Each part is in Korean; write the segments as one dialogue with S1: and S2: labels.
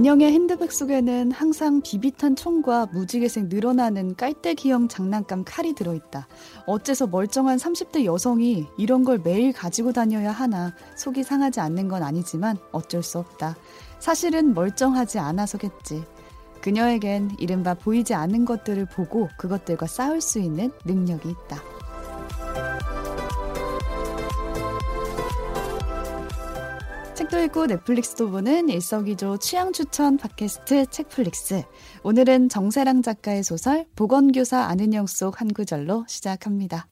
S1: 은영의 핸드백 속에는 항상 비비탄 총과 무지개색 늘어나는 깔때기형 장난감 칼이 들어있다. 어째서 멀쩡한 30대 여성이 이런 걸 매일 가지고 다녀야 하나 속이 상하지 않는 건 아니지만 어쩔 수 없다. 사실은 멀쩡하지 않아서겠지. 그녀에겐 이른바 보이지 않는 것들을 보고 그것들과 싸울 수 있는 능력이 있다. 책도 읽고 넷플릭스도 보는 일석이조 취향 추천 팟캐스트 책플릭스. 오늘은 정세랑 작가의 소설 보건교사 아는영 속 한 구절로 시작합니다.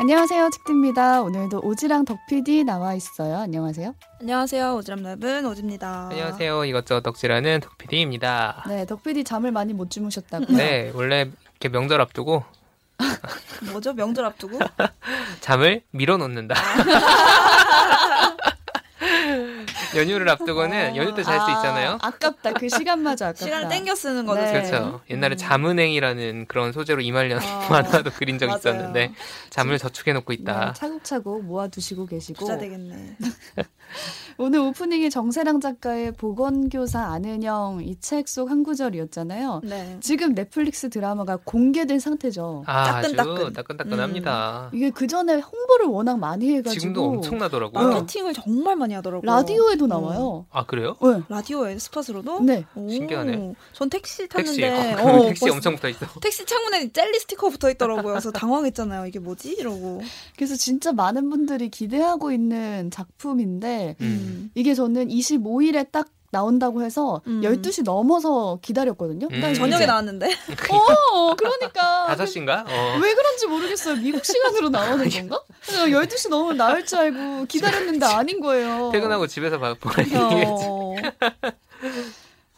S1: 안녕하세요, 책디입니다. 오늘도 오지랑 덕PD 나와 있어요. 안녕하세요.
S2: 안녕하세요. 오지랖랩은 오지입니다.
S3: 안녕하세요. 이것저것 덕질하는 덕PD입니다.
S1: 네, 덕PD 잠을 많이 못 주무셨다고요?
S3: 네, 원래 이렇게 명절 앞두고
S2: 뭐죠? 명절 앞두고?
S3: 잠을 밀어놓는다. 연휴를 앞두고는 연휴 때 잘 수 있잖아요.
S1: 아, 아깝다. 그 시간마저 아깝다.
S2: 시간을 땡겨 쓰는 거죠.
S1: 네.
S3: 그렇죠. 옛날에
S2: 음.
S3: 잠은행이라는 그런 소재로 이말년
S2: 아,
S3: 만화도 그린 적
S2: 맞아요.
S3: 있었는데 잠을 저축해 놓고
S1: 네,
S3: 있다.
S1: 차곡차곡 모아 두시고 계시고
S2: 부자 되겠네.
S1: 오늘 오프닝이 정세랑 작가의 보건교사 아는영 이 책 속 한 구절이었잖아요.
S2: 네.
S1: 지금 넷플릭스 드라마가 공개된 상태죠.
S3: 아,
S2: 따끈따끈.
S3: 따끈따끈합니다.
S1: 이게 그 전에 홍보를 워낙 많이 해가지고
S3: 지금도 엄청나더라고요.
S2: 마케팅을 정말 많이 하더라고요.
S1: 라디오에도 나와요.
S3: 아 그래요?
S1: 네.
S2: 라디오에 스팟으로도?
S1: 네.
S2: 오,
S3: 신기하네.
S2: 전 택시
S3: 택시,
S2: 탔는데
S3: 어,
S2: 어,
S3: 택시
S2: 벌써
S3: 엄청 붙어 있어.
S2: 택시 창문에 젤리 스티커 붙어 있더라고요. 그래서 당황했잖아요. 이게 뭐지? 이러고.
S1: 그래서 진짜 많은 분들이 기대하고 있는 작품인데
S3: 음.
S1: 이게 저는 25일에 딱 나온다고 해서
S2: 음.
S1: 12시 넘어서 기다렸거든요.
S3: 음.
S1: 난
S2: 저녁에
S1: 이제-
S2: 나왔는데.
S1: 어, 그러니까.
S3: 다섯 시인가? 어.
S1: 왜 그런지 모르겠어요. 미국 시간으로 나오는 건가? 그래서 12시 넘으면 나올 줄 알고 기다렸는데 아닌 거예요.
S3: 퇴근하고 집에서 봐- 보라니.
S1: 어.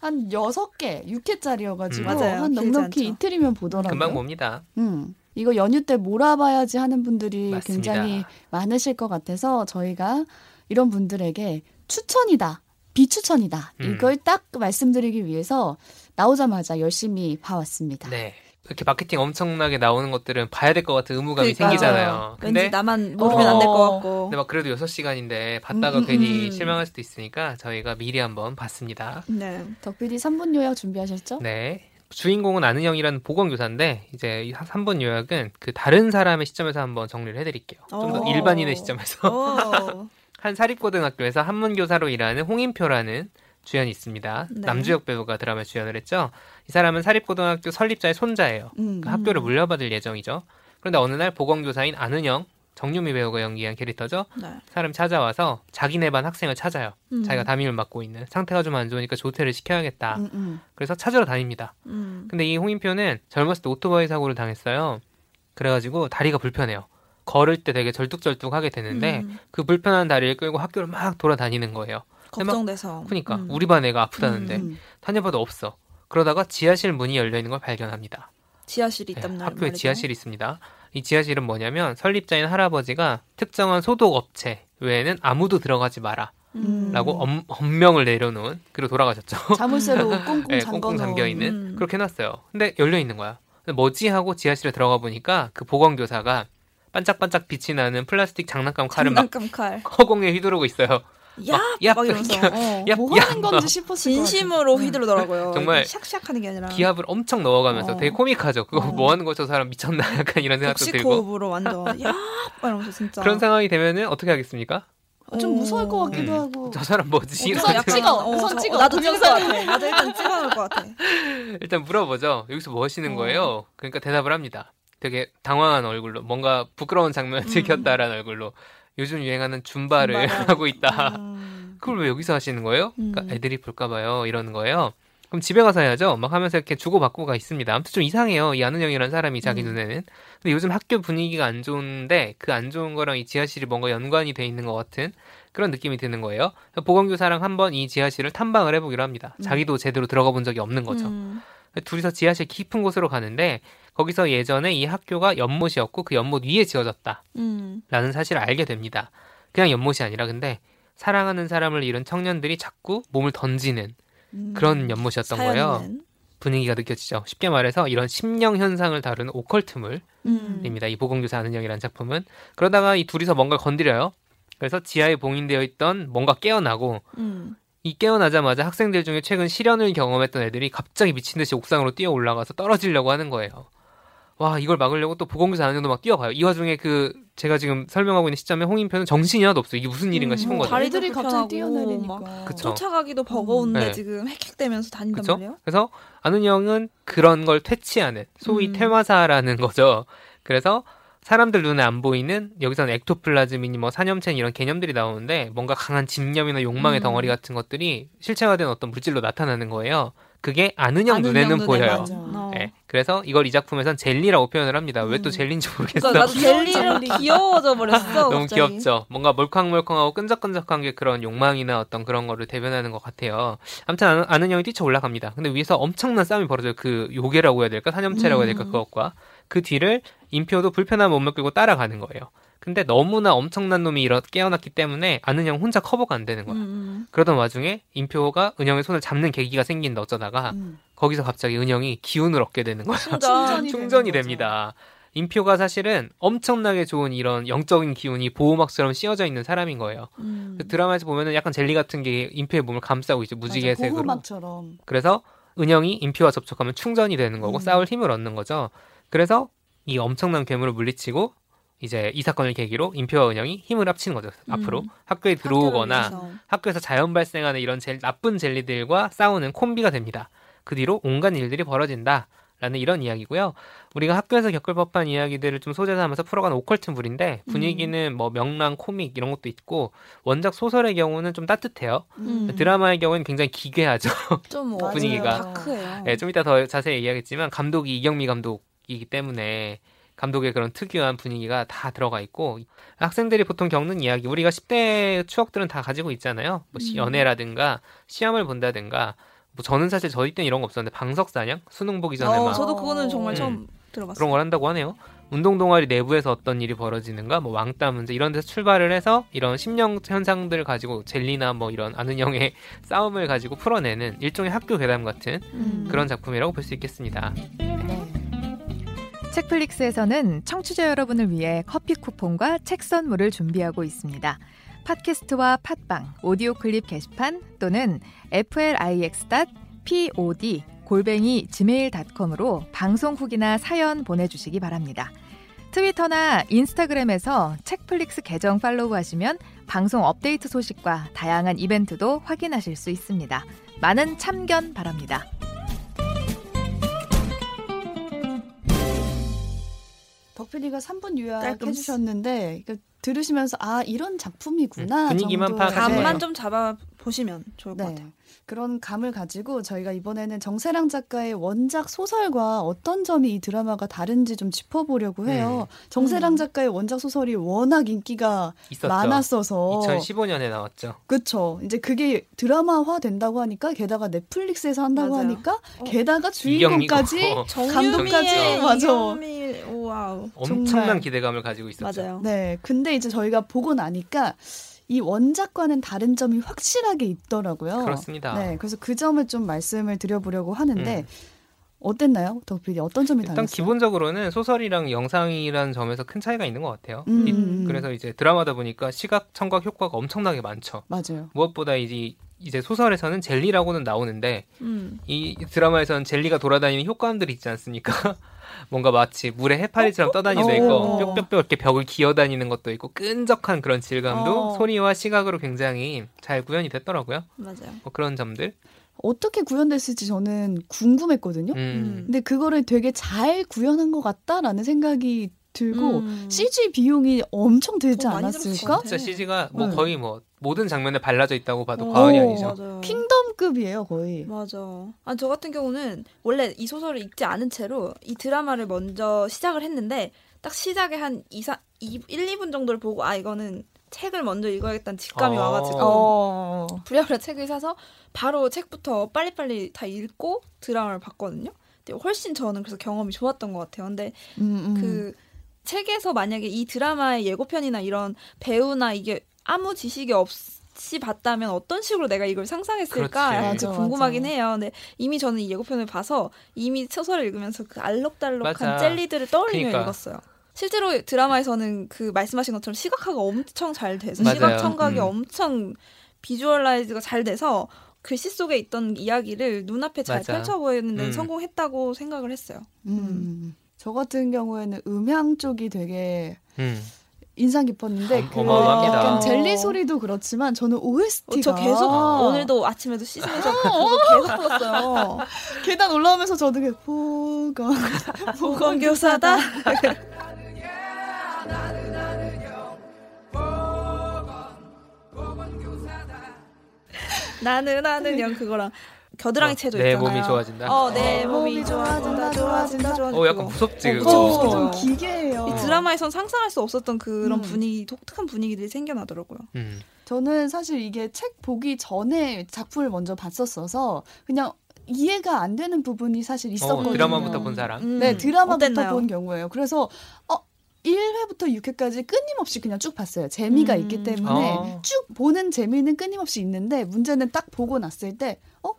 S1: 한 6개, 6회짜리여가지고
S2: 음. 맞아요.
S1: 한 넉넉히. 이틀이면 보더라고요.
S3: 금방 봅니다.
S1: 음. 이거 연휴 때 몰아봐야지 하는 분들이
S3: 맞습니다.
S1: 굉장히 많으실 것 같아서 저희가 이런 분들에게 추천이다, 비추천이다
S3: 음.
S1: 이걸 딱 말씀드리기 위해서 나오자마자 열심히 봐왔습니다.
S3: 네. 이렇게 마케팅 엄청나게 나오는 것들은 봐야 될 것 같은 의무감이
S2: 그러니까.
S3: 생기잖아요.
S2: 왠지
S3: 근데
S2: 나만 모르면 안될것
S1: 어.
S2: 같고.
S3: 근데 막 그래도 6시간인데 봤다가
S1: 음, 음,
S3: 괜히
S2: 음.
S3: 실망할 수도 있으니까 저희가 미리 한번 봤습니다.
S2: 네.
S1: 덕PD 3분 요약 준비하셨죠?
S3: 네. 주인공은 아는 형이라는 보건교사인데 이제 3번 요약은 그 다른 사람의 시점에서 한번 정리를 해드릴게요. 좀더
S2: 오.
S3: 일반인의 시점에서
S2: 오.
S3: 한 사립고등학교에서 한문교사로 일하는 홍인표라는 주연이 있습니다.
S2: 네.
S3: 남주혁 배우가 드라마에 주연을 했죠. 이 사람은 사립고등학교 설립자의 손자예요.
S1: 음.
S3: 그 학교를 물려받을 예정이죠. 그런데 어느 날 보건교사인 아는형 정유미 배우가 연기한 캐릭터죠.
S2: 네.
S3: 사람 찾아와서 자기네 반 학생을 찾아요.
S2: 음.
S3: 자기가 담임을 맡고 있는 상태가 좀 안 좋으니까 조퇴를 시켜야겠다.
S1: 음, 음.
S3: 그래서 찾으러 다닙니다.
S2: 음.
S3: 근데 이 홍인표는 젊었을 때 오토바이 사고를 당했어요. 그래가지고 다리가 불편해요. 걸을 때 되게 절뚝절뚝하게 되는데
S2: 음.
S3: 그 불편한 다리를 끌고 학교를 막 돌아다니는 거예요.
S2: 걱정돼서.
S3: 그러니까
S2: 음.
S3: 우리 반 애가 아프다는데
S1: 음.
S3: 다녀봐도 없어. 그러다가 지하실 문이 열려 있는 걸 발견합니다.
S2: 지하실이
S3: 네,
S2: 있단 말
S3: 학교에
S2: 말이죠.
S3: 지하실이 있습니다. 이 지하실은 뭐냐면 설립자인 할아버지가 특정한 소독 업체 외에는 아무도 들어가지 마라.
S1: 음.
S3: 라고 엄, 엄명을 내려놓은 그리고 돌아가셨죠.
S1: 자물쇠로 꽁꽁
S3: 네, 꽁꽁 잠겨 있는
S2: 음.
S3: 그렇게 해놨어요. 근데 열려 있는 거야. 뭐지 하고 지하실에 들어가 보니까 그 보건교사가 반짝반짝 빛이 나는 플라스틱 장난감 칼을 막
S2: 장난감 칼.
S3: 허공에 휘두르고 있어요.
S2: 야!
S3: 야!
S2: 막 이러면서. 어.
S3: 야,
S1: 뭐
S3: 야,
S1: 하는 건지 싶었을 것
S2: 진심으로. 휘두르더라고요.
S3: 정말
S2: 샥샥 하는 게 아니라.
S3: 기압을 엄청 넣어가면서
S1: 어.
S3: 되게 코믹하죠. 그거
S2: 어.
S3: 뭐 하는 거저 사람 미쳤나 약간 이런 생각도 들고
S2: 복식호흡으로 완전 야! 막 이러면서 진짜.
S3: 그런 상황이 되면은 어떻게 하겠습니까?
S1: 어, 좀 무서울 것 같기도
S3: 음.
S1: 하고.
S3: 저 사람 뭐지?
S1: 우선
S3: 이런
S1: 찍어, 우선
S2: 저-
S1: 찍어.
S2: 나도 찍을 것. 같아. 나도 일단 찍어놓을 것 같아.
S3: 일단 물어보죠. 여기서 뭐 하시는
S1: 어.
S3: 거예요? 그러니까 대답을 합니다. 되게 당황한 얼굴로 뭔가 부끄러운 장면을
S2: 음.
S3: 즐겼다라는 얼굴로 요즘 유행하는 줌바를
S2: 줌바를
S3: 하고 있다.
S2: 음.
S3: 그걸 왜 여기서 하시는 거예요?
S2: 음.
S3: 그러니까 애들이 볼까 봐요. 이러는 거예요. 그럼 집에 가서 해야죠. 막 하면서 이렇게 주고받고가 있습니다. 아무튼 좀 이상해요. 이 아는 형이라는 사람이 자기
S1: 음.
S3: 눈에는. 근데 요즘 학교 분위기가 안 좋은데 그 안 좋은 거랑 이 지하실이 뭔가 연관이 돼 있는 것 같은 그런 느낌이 드는 거예요. 보건교사랑 한번 이 지하실을 탐방을 해보기로 합니다.
S1: 음.
S3: 자기도 제대로 들어가 본 적이 없는 거죠.
S2: 음.
S3: 둘이서 지하실 깊은 곳으로 가는데 거기서 예전에 이 학교가 연못이었고 그 연못 위에 지어졌다라는
S2: 음.
S3: 사실을 알게 됩니다. 그냥 연못이 아니라 근데 사랑하는 사람을 잃은 청년들이 자꾸 몸을 던지는
S1: 음.
S3: 그런 연못이었던 거예요.
S2: 사연 있는.
S3: 분위기가 느껴지죠. 쉽게 말해서 이런 심령 현상을 다루는 오컬트물입니다.
S2: 음.
S3: 이 보건교사 아는 영이라는 작품은 그러다가 이 둘이서 뭔가를 건드려요. 그래서 지하에 봉인되어 있던 뭔가 깨어나고
S2: 음.
S3: 이 깨어나자마자 학생들 중에 최근 실연을 경험했던 애들이 갑자기 미친 듯이 옥상으로 뛰어 올라가서 떨어지려고 하는 거예요. 와 이걸 막으려고 또 보건교사 아는 영도 막 뛰어가요. 이 와중에 그 제가 지금 설명하고 있는 시점에 홍인표는 정신이 하나도 없어요. 이게 무슨 일인가
S2: 음,
S3: 싶은
S2: 뭐
S3: 거죠.
S2: 다리-
S1: 애들이
S2: 다리도
S1: 갑자기 뛰어내리니까.
S3: 그쵸.
S2: 쫓아가기도 버거운데
S3: 네.
S2: 지금 헥헥대면서 다닌단
S3: 그렇죠?
S2: 말이에요.
S3: 그래서 아는 형은 그런 걸 퇴치하는 소위
S2: 음.
S3: 퇴마사라는 거죠. 그래서 사람들 눈에 안 보이는 여기서는 엑토플라즈민이 뭐 사념체 이런 개념들이 나오는데 뭔가 강한 집념이나 욕망의
S2: 음.
S3: 덩어리 같은 것들이 실체화된 어떤 물질로 나타나는 거예요. 그게 아는 형
S2: 아는
S3: 눈에는 보여요.
S2: 어.
S3: 네. 그래서 이걸 이 작품에선 젤리라고 표현을 합니다. 왜또
S2: 음.
S3: 젤리인지 모르겠어요.
S2: 그러니까 나도
S1: 귀여운
S2: 젤리랑
S1: 젤리.
S2: 귀여워져 버렸어.
S3: 너무
S2: 갑자기.
S3: 귀엽죠. 뭔가 멀컹멀컹하고 끈적끈적한 게 그런 욕망이나 어떤 그런 거를 대변하는 것 같아요. 아무튼 아는, 형이 뛰쳐 올라갑니다. 근데 위에서 엄청난 싸움이 벌어져요. 그 요괴라고 해야 될까? 사념체라고 해야 될까?
S2: 음.
S3: 그것과 그 뒤를 인표도 불편한 몸을 끌고 따라가는 거예요. 근데 너무나 엄청난 놈이 일어 깨어났기 때문에 아는 형 혼자 커버가 안 되는 거야.
S2: 음.
S3: 그러던 와중에 인표가 은영의 손을 잡는 계기가 생긴다 어쩌다가
S1: 음.
S3: 거기서 갑자기 은영이 기운을 얻게 되는 거야.
S2: 충전.
S1: 충전이
S3: 충전이. 됩니다. 인표가 사실은 엄청나게 좋은 이런 영적인 기운이 보호막처럼 씌워져 있는 사람인 거예요.
S2: 음.
S3: 그 드라마에서 보면은 약간 젤리 같은 게 인표의 몸을 감싸고 있죠. 무지개색으로.
S1: 보호막처럼.
S3: 그래서 은영이 인표와 접촉하면 충전이 되는 거고
S1: 음.
S3: 싸울 힘을 얻는 거죠. 그래서 이 엄청난 괴물을 물리치고 이제 이 사건을 계기로 인표와 은영이 힘을 합치는 거죠.
S2: 음.
S3: 앞으로 학교에 들어오거나. 학교에서 자연 발생하는 이런 젤, 나쁜 젤리들과 싸우는 콤비가 됩니다. 그 뒤로 온갖 일들이 벌어진다. 라는 이런 이야기고요. 우리가 학교에서 겪을 법한 이야기들을 좀 소재 삼아서 풀어가는 오컬트물인데 분위기는 뭐 명랑 코믹 이런 것도 있고 원작 소설의 경우는 좀 따뜻해요.
S2: 음.
S3: 드라마의 경우는 굉장히 기괴하죠.
S2: 좀.
S3: 분위기가.
S2: 다크해요.
S3: 네, 좀 이따 더 자세히 얘기하겠지만 감독이 이경미 감독 이기 때문에 감독의 그런 특유한 분위기가 다 들어가 있고 학생들이 보통 겪는 이야기 우리가 10대 추억들은 다 가지고 있잖아요. 뭐 시-
S2: 음.
S3: 연애라든가 시험을 본다든가 뭐 저는 사실 저희 때는 이런 거 없었는데 방석 사냥 수능 보기 전에
S2: 어,
S3: 막
S2: 저도 그거는 정말
S3: 음.
S2: 처음 들어봤어요.
S3: 그런 걸 한다고 하네요. 운동 동아리 내부에서 어떤 일이 벌어지는가, 뭐 왕따 문제 이런 데서 출발을 해서 이런 심령 현상들을 가지고 젤리나 뭐 이런 아는 형의 싸움을 가지고 풀어내는 일종의 학교 괴담 같은
S2: 음.
S3: 그런 작품이라고 볼 수 있겠습니다.
S1: 네.
S4: 책플릭스에서는 청취자 여러분을 위해 커피 쿠폰과 책 선물을 준비하고 있습니다. 팟캐스트와 팟빵, 오디오 클립 게시판 또는 flix.pod 골뱅이 gmail.com으로 방송 후기나 사연 보내주시기 바랍니다. 트위터나 인스타그램에서 책플릭스 계정 팔로우하시면 방송 업데이트 소식과 다양한 이벤트도 확인하실 수 있습니다. 많은 참견 바랍니다.
S1: 덕필이가 3분 요약
S2: 깔끔스.
S1: 해주셨는데 그러니까 들으시면서 아 이런 작품이구나
S3: 음, 분위기만
S2: 감만
S3: 네.
S2: 좀 잡아 보시면 좋을 것
S1: 네.
S2: 같아요.
S1: 그런 감을 가지고 저희가 이번에는 정세랑 작가의 원작 소설과 어떤 점이 이 드라마가 다른지 좀 짚어보려고 해요. 정세랑
S2: 음.
S1: 작가의 원작 소설이 워낙 인기가
S3: 있었죠.
S1: 많았어서
S3: 2015년에 나왔죠.
S1: 그쵸. 이제 그게 드라마화 된다고 하니까 게다가 넷플릭스에서 한다고
S2: 맞아요.
S1: 하니까
S2: 어.
S1: 게다가 주인공까지
S3: 정유미고
S1: 감독까지, 맞아.
S2: 이경미 wow.
S3: 엄청난
S1: 정말.
S3: 기대감을 가지고 있었죠.
S2: 맞아요.
S1: 네. 근데 이제 저희가 보고 나니까 이 원작과는 다른 점이 확실하게 있더라고요.
S3: 그렇습니다.
S1: 네. 그래서 그 점을 좀 말씀을 드려보려고 하는데
S3: 음.
S1: 어땠나요? 덕필이 어떤 점이
S3: 일단
S1: 달랐어요?
S3: 기본적으로는 소설이랑 영상이라는 점에서 큰 차이가 있는 것 같아요.
S1: 음.
S3: 그래서 이제 드라마다 보니까 시각, 청각 효과가 엄청나게 많죠.
S1: 맞아요.
S3: 무엇보다 이제 이제 소설에서는 젤리라고는 나오는데
S2: 음.
S3: 이 드라마에서는 젤리가 돌아다니는 효과음들이 있지 않습니까? 뭔가 마치 물에 해파리처럼 떠다니도
S1: 어,
S3: 있고
S1: 어.
S3: 뾱뾱뾱 이렇게 벽을 기어다니는 것도 있고 끈적한 그런 질감도
S2: 어.
S3: 소리와 시각으로 굉장히 잘 구현이 됐더라고요.
S2: 맞아요.
S3: 뭐 그런 점들.
S1: 어떻게 구현됐을지 저는 궁금했거든요.
S3: 음.
S1: 근데 그거를 되게 잘 구현한 것 같다라는 생각이 들고
S2: 음.
S1: CG 비용이 엄청 들지
S2: 어,
S1: 않았을까?
S3: 진짜 CG가 뭐
S1: 네.
S3: 거의 뭐 모든 장면에 발라져 있다고 봐도
S2: 어,
S3: 과언이 아니죠.
S2: 맞아요.
S1: 킹덤급이에요 거의.
S2: 맞아. 아, 저 같은 경우는 원래 이 소설을 읽지 않은 채로 이 드라마를 먼저 시작을 했는데 딱 시작에 한 2, 4, 2, 1, 2분 정도를 보고 아 이거는 책을 먼저 읽어야겠다는 직감이
S3: 어.
S2: 와가지고
S1: 어.
S2: 부랴부랴 책을 사서 바로 책부터 빨리빨리 다 읽고 드라마를 봤거든요. 근데 훨씬 저는 그래서 경험이 좋았던 것 같아요. 근데
S1: 음, 음.
S2: 그 책에서 만약에 이 드라마의 예고편이나 이런 배우나 이게 아무 지식이 같이 봤다면 어떤 식으로 내가 이걸 상상했을까
S3: 그렇지.
S2: 약간
S1: 맞아,
S2: 궁금하긴
S1: 맞아.
S2: 해요. 근데 이미 저는 이 예고편을 봐서 이미 소설을 읽으면서 그 알록달록한
S3: 맞아.
S2: 젤리들을 떠올리며
S3: 그러니까.
S2: 읽었어요. 실제로 드라마에서는 그 말씀하신 것처럼 시각화가 엄청 잘 돼서
S3: 맞아요.
S2: 시각 청각이
S3: 음.
S2: 엄청 비주얼라이즈가 잘 돼서 글씨 속에 있던 이야기를 눈앞에 잘
S3: 맞아.
S2: 펼쳐 보이는 데
S3: 음.
S2: 성공했다고 생각을 했어요.
S1: 음. 저 같은 경우에는 음향 쪽이 되게
S3: 음.
S1: 인상 깊었는데
S3: 어,
S1: 그
S3: 어마어마합니다.
S1: 약간 젤리 소리도 그렇지만 저는
S2: 어,
S1: OST가
S2: 저 계속 오늘도 아침에도 씻으면서 그거 계속 불렀어요.
S1: 계단 올라오면서 저도 그 보건
S2: 보건교사다. 나는 나는 영 그거랑 겨드랑이 체조
S3: 내
S2: 있잖아요.
S3: 몸이 좋아진다.
S2: 어, 내
S1: 어,
S2: 몸이 좋아진다, 좋아진다, 좋아진다.
S3: 어, 약간. 무섭지
S2: 어.
S3: 그거
S1: 좀
S2: 어.
S1: 기게 해요.
S2: 이 드라마에선 상상할 수 없었던 그런
S1: 음.
S2: 분위기, 독특한 분위기들이 생겨나더라고요.
S3: 음.
S1: 저는 사실 이게 책 보기 전에 작품을 먼저 봤었어서 그냥 이해가 안 되는 부분이 사실 있었거든요.
S3: 어, 드라마부터 본 사람.
S2: 음,
S1: 네, 드라마부터
S2: 어땠나요?
S1: 본 경우예요. 그래서 어 1회부터 6회까지 끊임없이 그냥 쭉 봤어요. 재미가
S2: 음.
S1: 있기 때문에
S3: 어.
S1: 쭉 보는 재미는 끊임없이 있는데 문제는 딱 보고 났을 때 어?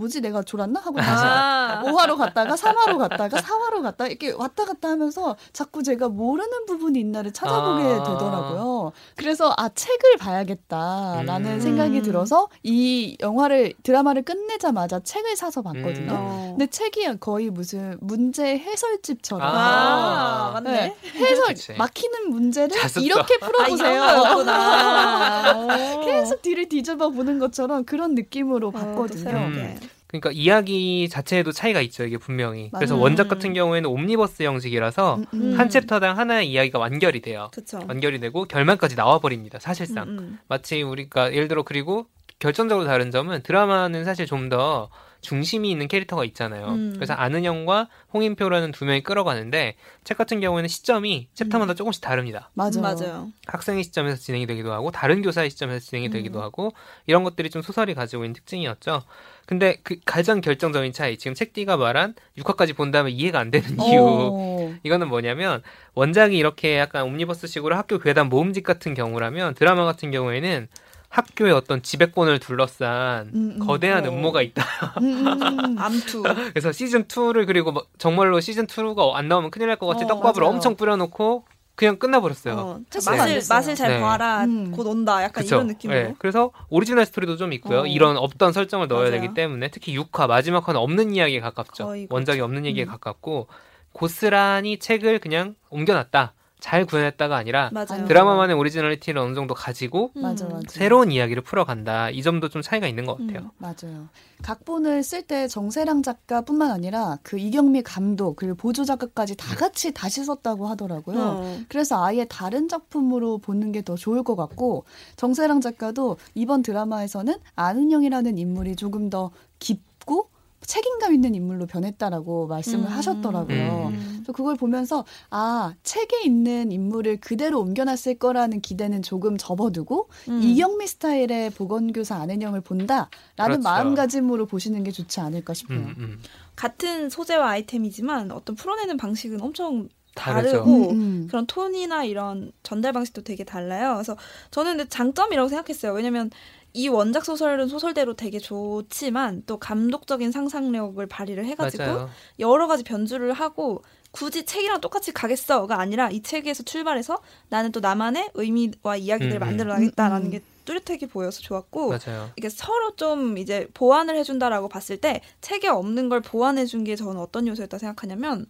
S1: 뭐지 내가 졸았나 하고 다시
S2: 아,
S1: 5화로 갔다가 3화로 갔다가 4화로 갔다가 이렇게 왔다 갔다 하면서 자꾸 제가 모르는 부분이 있나를 찾아보게
S3: 아.
S1: 되더라고요. 그래서 아 책을 봐야겠다라는
S3: 음.
S1: 생각이 들어서 이 영화를 드라마를 끝내자마자 책을 사서 봤거든요.
S3: 음.
S2: 어.
S1: 근데 책이 거의 무슨 문제 해설집처럼
S2: 아,
S3: 아.
S2: 맞네.
S1: 네, 해설
S3: 그치.
S1: 막히는 문제를. 이렇게
S2: 아,
S1: 풀어보세요.
S2: 거였구나.
S1: 계속 뒤를 뒤집어 보는 것처럼 그런 느낌으로
S2: 어, 또
S1: 봤거든요.
S3: 음. 그러니까 이야기 자체에도 차이가 있죠 이게 분명히. 그래서
S1: 맞아요.
S3: 원작 같은 경우에는 옴니버스 형식이라서
S1: 음, 음.
S3: 한 챕터당 하나의 이야기가 완결이 돼요.
S2: 그쵸.
S3: 완결이 되고 결말까지 나와 버립니다. 사실상.
S2: 음, 음.
S3: 마치 우리가 예를 들어 그리고 결정적으로 다른 점은 드라마는 사실 좀 더 중심이 있는 캐릭터가 있잖아요.
S2: 음.
S3: 그래서 아는형과 홍인표라는 두 명이 끌어가는데 책 같은 경우에는 시점이 챕터마다 조금씩 다릅니다.
S1: 맞아요.
S2: 음, 맞아요.
S3: 학생의 시점에서 진행이 되기도 하고 다른 교사의 시점에서 진행이
S2: 음.
S3: 되기도 하고 이런 것들이 좀 소설이 가지고 있는 특징이었죠. 근데 그 가장 결정적인 차이 지금 책 D가 말한 6화까지 본 다음에 이해가 안 되는 이유
S1: 어.
S3: 이거는 뭐냐면 원작이 이렇게 약간 옴니버스식으로 학교 괴담 모음집 같은 경우라면 드라마 같은 경우에는 학교에 어떤 지배권을 둘러싼
S1: 음, 음.
S3: 거대한
S2: 어.
S3: 음모가 있다.
S1: 음, 음, 음.
S2: 암투.
S3: 그래서 시즌 2를 그리고 뭐 정말로 시즌 2가 안 나오면 큰일 날 것 같이
S1: 어,
S3: 떡밥을
S1: 맞아요.
S3: 엄청 뿌려놓고 그냥 끝나버렸어요.
S2: 어,
S1: 네.
S2: 맛을
S1: 됐어요.
S2: 맛을 잘
S3: 네.
S2: 봐라.
S1: 음.
S2: 곧 온다. 약간
S3: 그쵸?
S2: 이런 느낌으로.
S3: 네, 그래서 오리지널 스토리도 좀 있고요.
S1: 어.
S3: 이런 없던 설정을 넣어야
S2: 맞아요.
S3: 되기 때문에 특히 6화 마지막 화는 없는 이야기에 가깝죠.
S2: 그렇죠.
S3: 원작이 없는 얘기에
S1: 음.
S3: 가깝고 고스란히 책을 그냥 옮겨놨다. 잘 구현했다가 아니라
S2: 맞아요.
S3: 드라마만의 originality를 어느 정도 가지고
S2: 음.
S1: 맞아, 맞아.
S3: 새로운 이야기를 풀어간다. 이 점도 좀 차이가 있는 것 같아요.
S2: 음.
S1: 맞아요. 각본을 쓸 때 정세랑 작가뿐만 아니라 그 이경미 감독 그리고 보조 작가까지 다 같이 다시 썼다고 하더라고요.
S2: 어.
S1: 그래서 아예 다른 작품으로 보는 게 더 좋을 것 같고 정세랑 작가도 이번 드라마에서는 아는형이라는 인물이 조금 더 깊고 책임감 있는 인물로 변했다라고 말씀을
S2: 음.
S1: 하셨더라고요.
S3: 음.
S1: 그래서 그걸 보면서 아 책에 있는 인물을 그대로 옮겨놨을 거라는 기대는 조금 접어두고
S2: 음.
S1: 이경미 스타일의 보건교사 아는형을 본다라는
S3: 그렇죠.
S1: 마음가짐으로 보시는 게 좋지 않을까 싶어요.
S3: 음, 음.
S2: 같은 소재와 아이템이지만 어떤 풀어내는 방식은 엄청. 다르고
S1: 음, 음.
S2: 그런 톤이나 이런 전달 방식도 되게 달라요. 그래서 저는 근데 장점이라고 생각했어요. 왜냐면 이 원작 소설은 소설대로 되게 좋지만 또 감독적인 상상력을 발휘를 해가지고
S3: 맞아요.
S2: 여러 가지 변주를 하고 굳이 책이랑 똑같이 가겠어가 아니라 이 책에서 출발해서 나는 또 나만의 의미와 이야기들을
S3: 음, 음.
S2: 만들어나겠다라는
S1: 음, 음.
S2: 게 뚜렷하게 보여서 좋았고
S3: 맞아요.
S2: 이게 서로 좀 이제 보완을 해준다라고 봤을 때 책에 없는 걸 보완해준 게 저는 어떤 요소였다 생각하냐면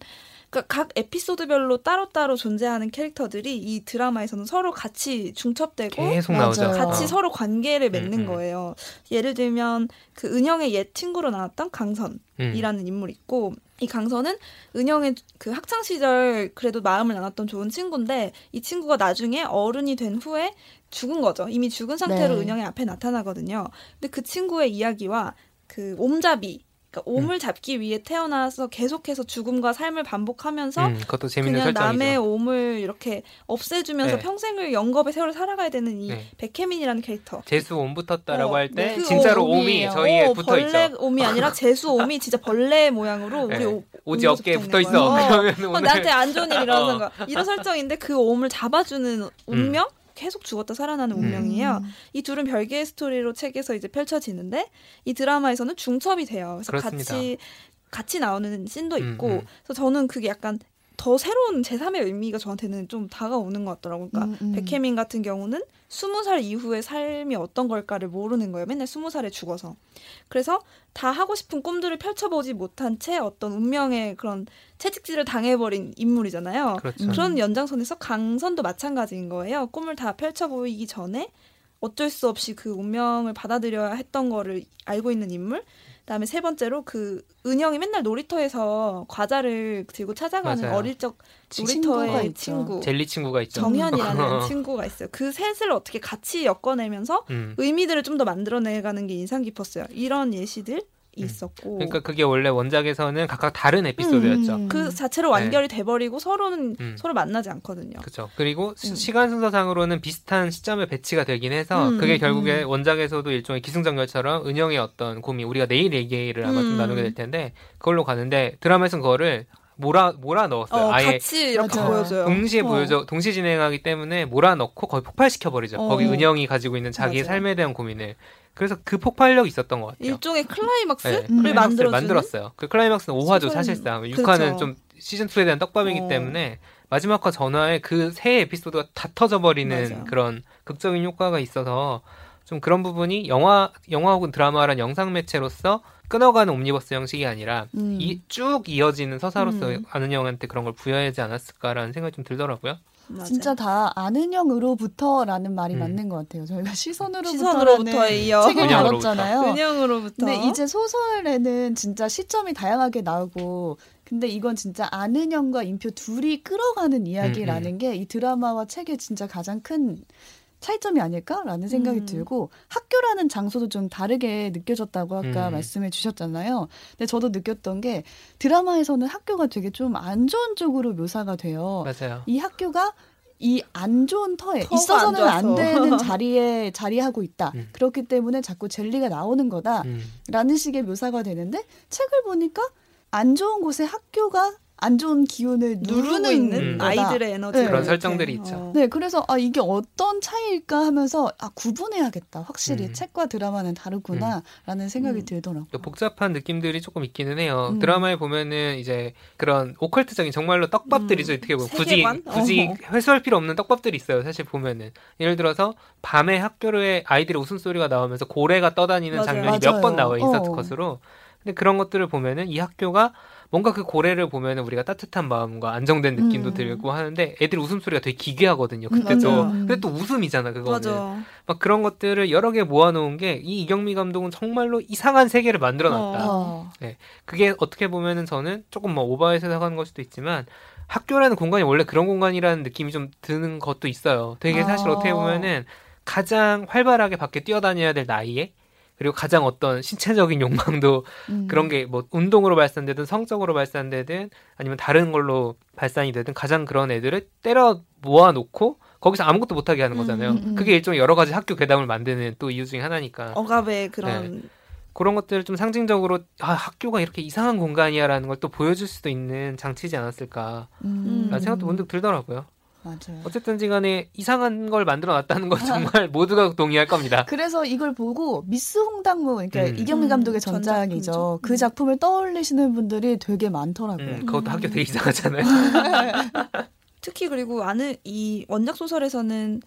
S2: 그러니까 각 에피소드별로 따로따로 존재하는 캐릭터들이 이 드라마에서는 서로 같이 중첩되고
S3: 계속. 나오죠.
S2: 같이
S3: 어.
S2: 서로 관계를 맺는
S3: 음, 음.
S2: 거예요. 예를 들면 그 은영의 옛 친구로 나왔던 강선이라는
S3: 음.
S2: 인물이 있고 이 강선은 은영의 그 학창 시절 그래도 마음을 나눴던 좋은 친구인데 이 친구가 나중에 어른이 된 후에 죽은 거죠. 이미 죽은 상태로
S1: 네.
S2: 은영의 앞에 나타나거든요. 근데 그 친구의 이야기와 그 옴잡이 그러니까 옴을 잡기 위해 태어나서 계속해서 죽음과 삶을 반복하면서
S3: 음, 그것도 재밌는
S2: 그냥 남의
S3: 설정이죠.
S2: 옴을 이렇게 없애주면서
S3: 네.
S2: 평생을 영겁의 세월을 살아가야 되는 이
S3: 네.
S2: 백혜민이라는 캐릭터.
S3: 재수 옴 붙었다라고
S2: 어,
S3: 할때
S2: 네, 그
S3: 진짜로.
S1: 옴이
S3: 저희에
S2: 어,
S3: 붙어
S2: 벌레
S3: 있죠.
S2: 옴이 아니라 재수 옴이 진짜 벌레 모양으로 우리
S3: 네.
S2: 오,
S3: 오지 어깨에
S2: 붙어
S3: 있어.
S2: 거예요.
S3: 그러면
S2: 어,
S3: 오늘
S2: 나한테 안 좋은 일 일어나는
S3: 어.
S2: 거야. 이런 설정인데 그 옴을 잡아주는 운명? 계속 죽었다 살아나는 운명이에요.
S1: 음.
S2: 이 둘은 별개의 스토리로 책에서 이제 펼쳐지는데 이 드라마에서는 중첩이 돼요. 그래서
S3: 그렇습니다.
S2: 같이 같이 나오는 씬도
S3: 음,
S2: 있고
S3: 음.
S2: 그래서 저는 그게 약간 더 새로운 제3의 의미가 저한테는 좀 다가오는 것 같더라고요. 그러니까
S1: 음, 음.
S2: 백혜민 같은 경우는 스무 살 이후의 삶이 어떤 걸까를 모르는 거예요. 맨날 스무 살에 죽어서. 그래서 다 하고 싶은 꿈들을 펼쳐보지 못한 채 어떤 운명의 그런 채찍질을 당해버린 인물이잖아요.
S3: 그렇죠.
S1: 음.
S2: 그런 연장선에서 강선도 마찬가지인 거예요. 꿈을 다 펼쳐 보이기 전에 어쩔 수 없이 그 운명을 받아들여야 했던 거를 알고 있는 인물. 그다음에 세 번째로 그 은영이 맨날 놀이터에서 과자를 들고 찾아가는
S3: 맞아요.
S2: 어릴 적 놀이터의
S1: 있죠.
S2: 친구
S3: 젤리 친구가 있죠.
S2: 정현이라는 친구가 있어요. 그 셋을 어떻게 같이 엮어내면서
S3: 음.
S2: 의미들을 좀 더 만들어내가는 게 인상 깊었어요. 이런 예시들이 있었고
S3: 그러니까 그게 원래 원작에서는 각각 다른 에피소드였죠.
S1: 음.
S2: 그 자체로 완결이 돼버리고 서로는
S3: 음.
S2: 서로 만나지 않거든요.
S3: 그렇죠. 그리고 시-
S2: 음.
S3: 시간 순서상으로는 비슷한 시점에 배치가 되긴 해서
S2: 음,
S3: 그게
S2: 음,
S3: 결국에 원작에서도 일종의 기승전결처럼 은영의 어떤 고민 우리가 내일 얘기를 아마 좀
S2: 음.
S3: 나누게 될 텐데 그걸로 가는데 드라마에서는 그거를 몰아 몰아 넣었어요.
S2: 어,
S3: 아예
S2: 같이 이렇게
S1: 맞아요.
S2: 보여줘요.
S3: 동시에
S2: 어.
S3: 보여줘 동시 진행하기 때문에 몰아 넣고 거의 폭발시켜 버리죠.
S2: 어.
S3: 거기 은영이 가지고 있는 자기의
S2: 맞아요.
S3: 삶에 대한 고민을. 그래서 그 폭발력이 있었던 것 같아요.
S2: 일종의 클라이막스를
S3: 네, 만들었어요. 그 클라이막스는 5화죠
S2: 소설-
S3: 사실상.
S2: 그렇죠.
S3: 6화는 좀 시즌 2에 대한 떡밥이기
S2: 어.
S3: 때문에 마지막화 전화에 그 세 에피소드가 다 터져버리는
S2: 맞아요.
S3: 그런 극적인 효과가 있어서 좀 그런 부분이 영화 영화 혹은 드라마란 영상 매체로서 끊어가는 옴니버스 형식이 아니라
S1: 음.
S3: 이 쭉 이어지는 서사로서
S2: 음.
S3: 아는 형한테 그런 걸 부여하지 않았을까라는 생각이 좀 들더라고요.
S2: 맞아요.
S1: 진짜 다 아는 형으로부터라는 말이
S3: 음.
S1: 맞는 것 같아요. 저희가 시선으로부터라는
S2: 이어
S1: 책을. 다뤘잖아요.
S2: 은영으로부터.
S1: 근데 이제 소설에는 진짜 시점이 다양하게 나오고 근데 이건 진짜 아는 형과 인표 둘이 끌어가는 이야기라는
S3: 음,
S1: 게이 드라마와 책의 진짜 가장 큰 차이점이 아닐까라는 생각이
S2: 음.
S1: 들고 학교라는 장소도 좀 다르게 느껴졌다고 아까
S3: 음.
S1: 말씀해 주셨잖아요. 근데 저도 느꼈던 게 드라마에서는 학교가 되게 좀 안 좋은 쪽으로 묘사가 돼요.
S3: 맞아요.
S1: 이 학교가 이 안 좋은 터에 있어서는
S2: 안
S1: 안. 되는 자리에 자리하고 있다.
S3: 음.
S1: 그렇기 때문에 자꾸 젤리가 나오는 거다.
S3: 음.
S1: 라는 식의 묘사가 되는데 책을 보니까 안 좋은 곳에 학교가 안 좋은 기운을
S2: 누르고 있는
S3: 음.
S2: 아이들의 에너지
S1: 네.
S3: 그런 설정들이 있죠.
S1: 네, 그래서 아 이게 어떤 차이일까 하면서 아 구분해야겠다. 확실히
S3: 음.
S1: 책과 드라마는 다르구나라는 생각이
S2: 음.
S1: 들더라고요.
S3: 또 복잡한 느낌들이 조금 있기는 해요.
S1: 음.
S3: 드라마에 보면은 이제 그런 오컬트적인 정말로 떡밥들이죠.
S2: 음.
S3: 어떻게 보면 굳이
S2: 세계관?
S3: 굳이
S2: 어허.
S3: 회수할 필요 없는 떡밥들이 있어요. 사실 보면은 예를 들어서 밤에 학교에 아이들의 웃음소리가 나오면서 고래가 떠다니는
S2: 맞아요.
S3: 장면이 몇 번. 나와 인서트
S1: 어.
S3: 컷으로. 근데 그런 것들을 보면은 이 학교가 뭔가 그 고래를 보면은 우리가 따뜻한 마음과 안정된 느낌도
S1: 음.
S3: 들고 하는데 애들 웃음소리가 되게 기괴하거든요.
S1: 음,
S3: 그때 또
S2: 맞아요.
S3: 근데 또 웃음이잖아 그거는.
S2: 맞아.
S3: 막 그런 것들을 여러 개 모아놓은 게 이 이경미 감독은 정말로 이상한 세계를 만들어 놨다.
S1: 어.
S3: 그게 어떻게 보면은 저는 조금 뭐 오버해서 생각하는 걸 수도 있지만 학교라는 공간이 원래 그런 공간이라는 느낌이 좀 드는 것도 있어요. 되게 사실
S1: 아.
S3: 어떻게 보면은 가장 활발하게 밖에 뛰어다녀야 될 나이에 그리고 가장 어떤 신체적인 욕망도
S1: 음.
S3: 그런 게 뭐 운동으로 발산되든 성적으로 발산되든 아니면 다른 걸로 발산이 되든 가장 그런 애들을 때려 모아놓고 거기서 아무것도 못하게 하는 거잖아요.
S1: 음, 음, 음.
S3: 그게 일종의 여러 가지 학교 괴담을 만드는 또 이유 중에 하나니까.
S2: 억압의 그런
S3: 그런 것들을 좀 상징적으로 아 학교가 이렇게 이상한 공간이야라는 걸 또 보여줄 수도 있는 장치지 않았을까
S1: 음.
S3: 라는 생각도 문득 들더라고요.
S1: 맞아요.
S3: 어쨌든지 간에 이상한 걸 만들어 놨다는 건 정말 모두가 동의할 겁니다.
S1: 그래서 이걸 보고 미스 홍당무 그러니까
S3: 음.
S1: 이경미
S2: 음,
S1: 감독의.
S2: 전작이죠.
S1: 그
S2: 음.
S1: 작품을 떠올리시는 분들이 되게 많더라고요.
S3: 음, 그것도
S2: 음.
S3: 학교 되게 이상하잖아요.
S2: 특히 그리고 아는 이 원작 소설에서는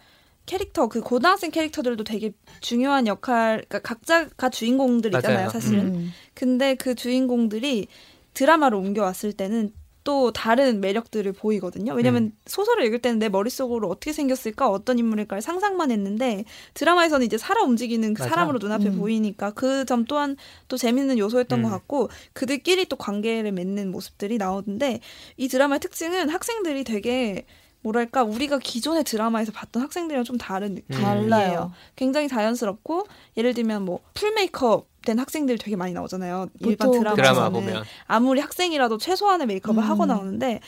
S2: 캐릭터 그 고등학생 캐릭터들도 되게 중요한 역할 그러니까 각자가 주인공들이잖아요
S3: 맞아요.
S2: 사실은
S1: 음.
S2: 근데 그 주인공들이 드라마로 옮겨왔을 때는 또 다른 매력들을 보이거든요. 왜냐면
S3: 음.
S2: 소설을 읽을 때는 내 머릿속으로 어떻게 생겼을까, 어떤 인물일까 상상만 했는데 드라마에서는 이제 살아 움직이는 그
S3: 맞아.
S2: 사람으로 눈앞에
S1: 음.
S2: 보이니까 그 점 또한 또 재밌는 요소였던
S3: 음.
S2: 것 같고 그들끼리 또 관계를 맺는 모습들이 나오는데 이 드라마의 특징은 학생들이 되게 뭐랄까 우리가 기존의 드라마에서 봤던 학생들이랑 좀 다른 느낌.
S3: 음.
S1: 달라요.
S2: 굉장히 자연스럽고 예를 들면 뭐 full 메이크업 된 학생들 되게 많이 나오잖아요. 일반 드라마에서는
S3: 드라마 보면
S2: 아무리 학생이라도 최소한의 메이크업을
S1: 음.
S2: 하고 나오는데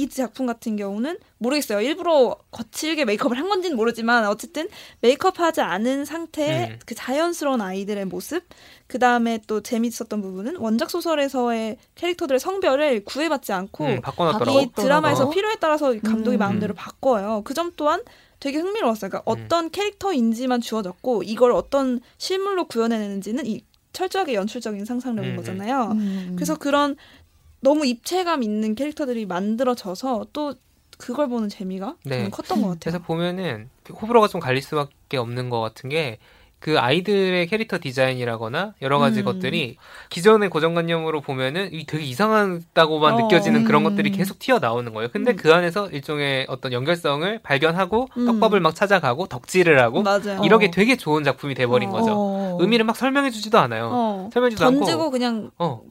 S2: 이 작품 같은 경우는 모르겠어요. 일부러 거칠게 메이크업을 한 건지는 모르지만 어쨌든 메이크업하지 않은 상태의
S3: 음.
S2: 그 자연스러운 아이들의 모습. 그 다음에 또 재밌었던 부분은 원작 소설에서의 캐릭터들의 성별을 구애받지 않고
S3: 음, 바꿔놨더라고.
S2: 이 드라마에서
S3: 어.
S2: 필요에 따라서 감독이
S1: 음.
S2: 마음대로 바꿔요. 그 점 또한 되게 흥미로웠어요. 그러니까
S3: 음.
S2: 어떤 캐릭터인지만 주어졌고 이걸 어떤 실물로 구현해내는지는 이 철저하게 연출적인 상상력인
S3: 음,
S2: 거잖아요.
S1: 음.
S2: 그래서 그런 너무 입체감 있는 캐릭터들이 만들어져서 또 그걸 보는 재미가
S3: 네.
S2: 컸던 것 같아요.
S3: 그래서 보면은 호불호가 좀 갈릴 수밖에 없는 것 같은 게 그 아이들의 캐릭터 디자인이라거나 여러 가지
S2: 음.
S3: 것들이 기존의 고정관념으로 보면은 이 되게 이상하다고만
S2: 어.
S3: 느껴지는 그런
S1: 음.
S3: 것들이 계속 튀어 나오는 거예요. 근데
S2: 음.
S3: 그 안에서 일종의 어떤 연결성을 발견하고
S2: 음.
S3: 떡밥을 막 찾아가고 덕질을 하고
S2: 맞아요.
S3: 이러게 되게 좋은 작품이 돼버린
S2: 어.
S3: 거죠.
S1: 어.
S3: 의미를 막 설명해주지도 않아요.
S2: 어.
S3: 설명해주지도
S2: 던지고
S3: 않고
S2: 그냥
S3: 어,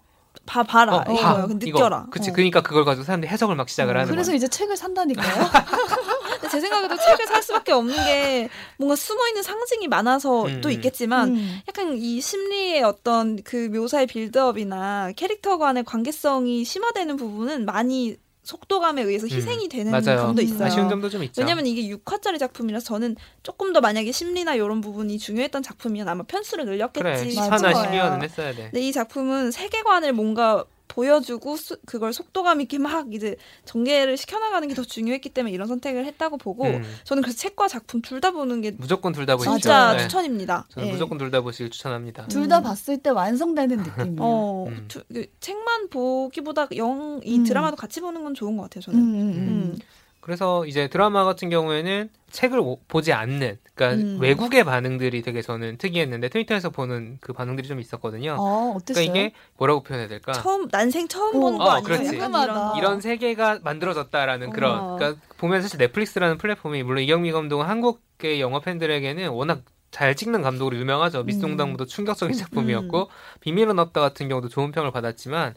S2: 봐 봐라
S3: 어, 봐.
S2: 이거요. 그 느껴라.
S3: 이거. 그치.
S2: 어.
S3: 그러니까 그걸 가지고 사람들이 해석을 막 시작을
S2: 어,
S3: 하는
S1: 그래서
S3: 거야.
S1: 이제 책을 산다니까요.
S2: 근데 제 생각에도 책을 살 수밖에 없는 게 뭔가 숨어 있는 상징이 많아서
S3: 음.
S2: 또 있겠지만
S1: 음.
S2: 약간 이 심리의 어떤 그 묘사의 빌드업이나 캐릭터 간의 관계성이 심화되는 부분은 많이 속도감에 의해서 희생이 되는
S3: 음. 맞아요.
S2: 점도 있어요.
S3: 아쉬운 점도 좀 있죠.
S2: 왜냐면 이게 6화짜리 작품이라서 저는 조금 더 만약에 심리나 이런 부분이 중요했던 작품이면 아마 편수를 늘렸겠지
S3: 그래
S1: 맞아요.
S3: 10화나
S2: 싶은 거예요.
S3: 12화는 했어야 돼.
S2: 근데 이 작품은 세계관을 뭔가 보여주고 수- 그걸 속도감 있게 막 이제 전개를 시켜나가는 게 더 중요했기 때문에 이런 선택을 했다고 보고
S3: 음.
S2: 저는 그래서 책과 작품 둘 다 보는 게
S3: 무조건 둘 다 보시죠.
S2: 진짜
S3: 네.
S2: 추천입니다.
S3: 저는
S2: 예.
S3: 무조건 둘 다 보시길 추천합니다.
S1: 둘다
S2: 음.
S1: 봤을 때 완성되는 느낌이에요.
S2: 어,
S3: 음.
S2: 두- 그 책만 보기보다 영이
S1: 음.
S2: 드라마도 같이 보는 건 좋은 것 같아요.
S1: 음,
S2: 저는.
S1: 음, 음.
S2: 음.
S3: 그래서 이제 드라마 같은 경우에는 책을 오- 보지 않는, 그러니까
S2: 음.
S3: 외국의 반응들이 되게 저는 특이했는데 트위터에서 보는 그 반응들이 좀 있었거든요.
S1: 어, 어땠어요?
S3: 그러니까 이게 뭐라고 표현해야 될까?
S2: 처음 난생 처음
S1: 어,
S2: 보는 거
S3: 어,
S2: 아니에요?
S3: 그렇지.
S1: 궁금하다.
S2: 이런.
S3: 이런 세계가 만들어졌다라는 그런,
S2: 어.
S3: 그러니까 보면 사실 넷플릭스라는 플랫폼이 물론 이경미 감독은 한국의 영화 팬들에게는 워낙 잘 찍는 감독으로 유명하죠.
S2: 음.
S3: 미스동당부도 충격적인 작품이었고 비밀은 없다 같은 경우도 좋은 평을 받았지만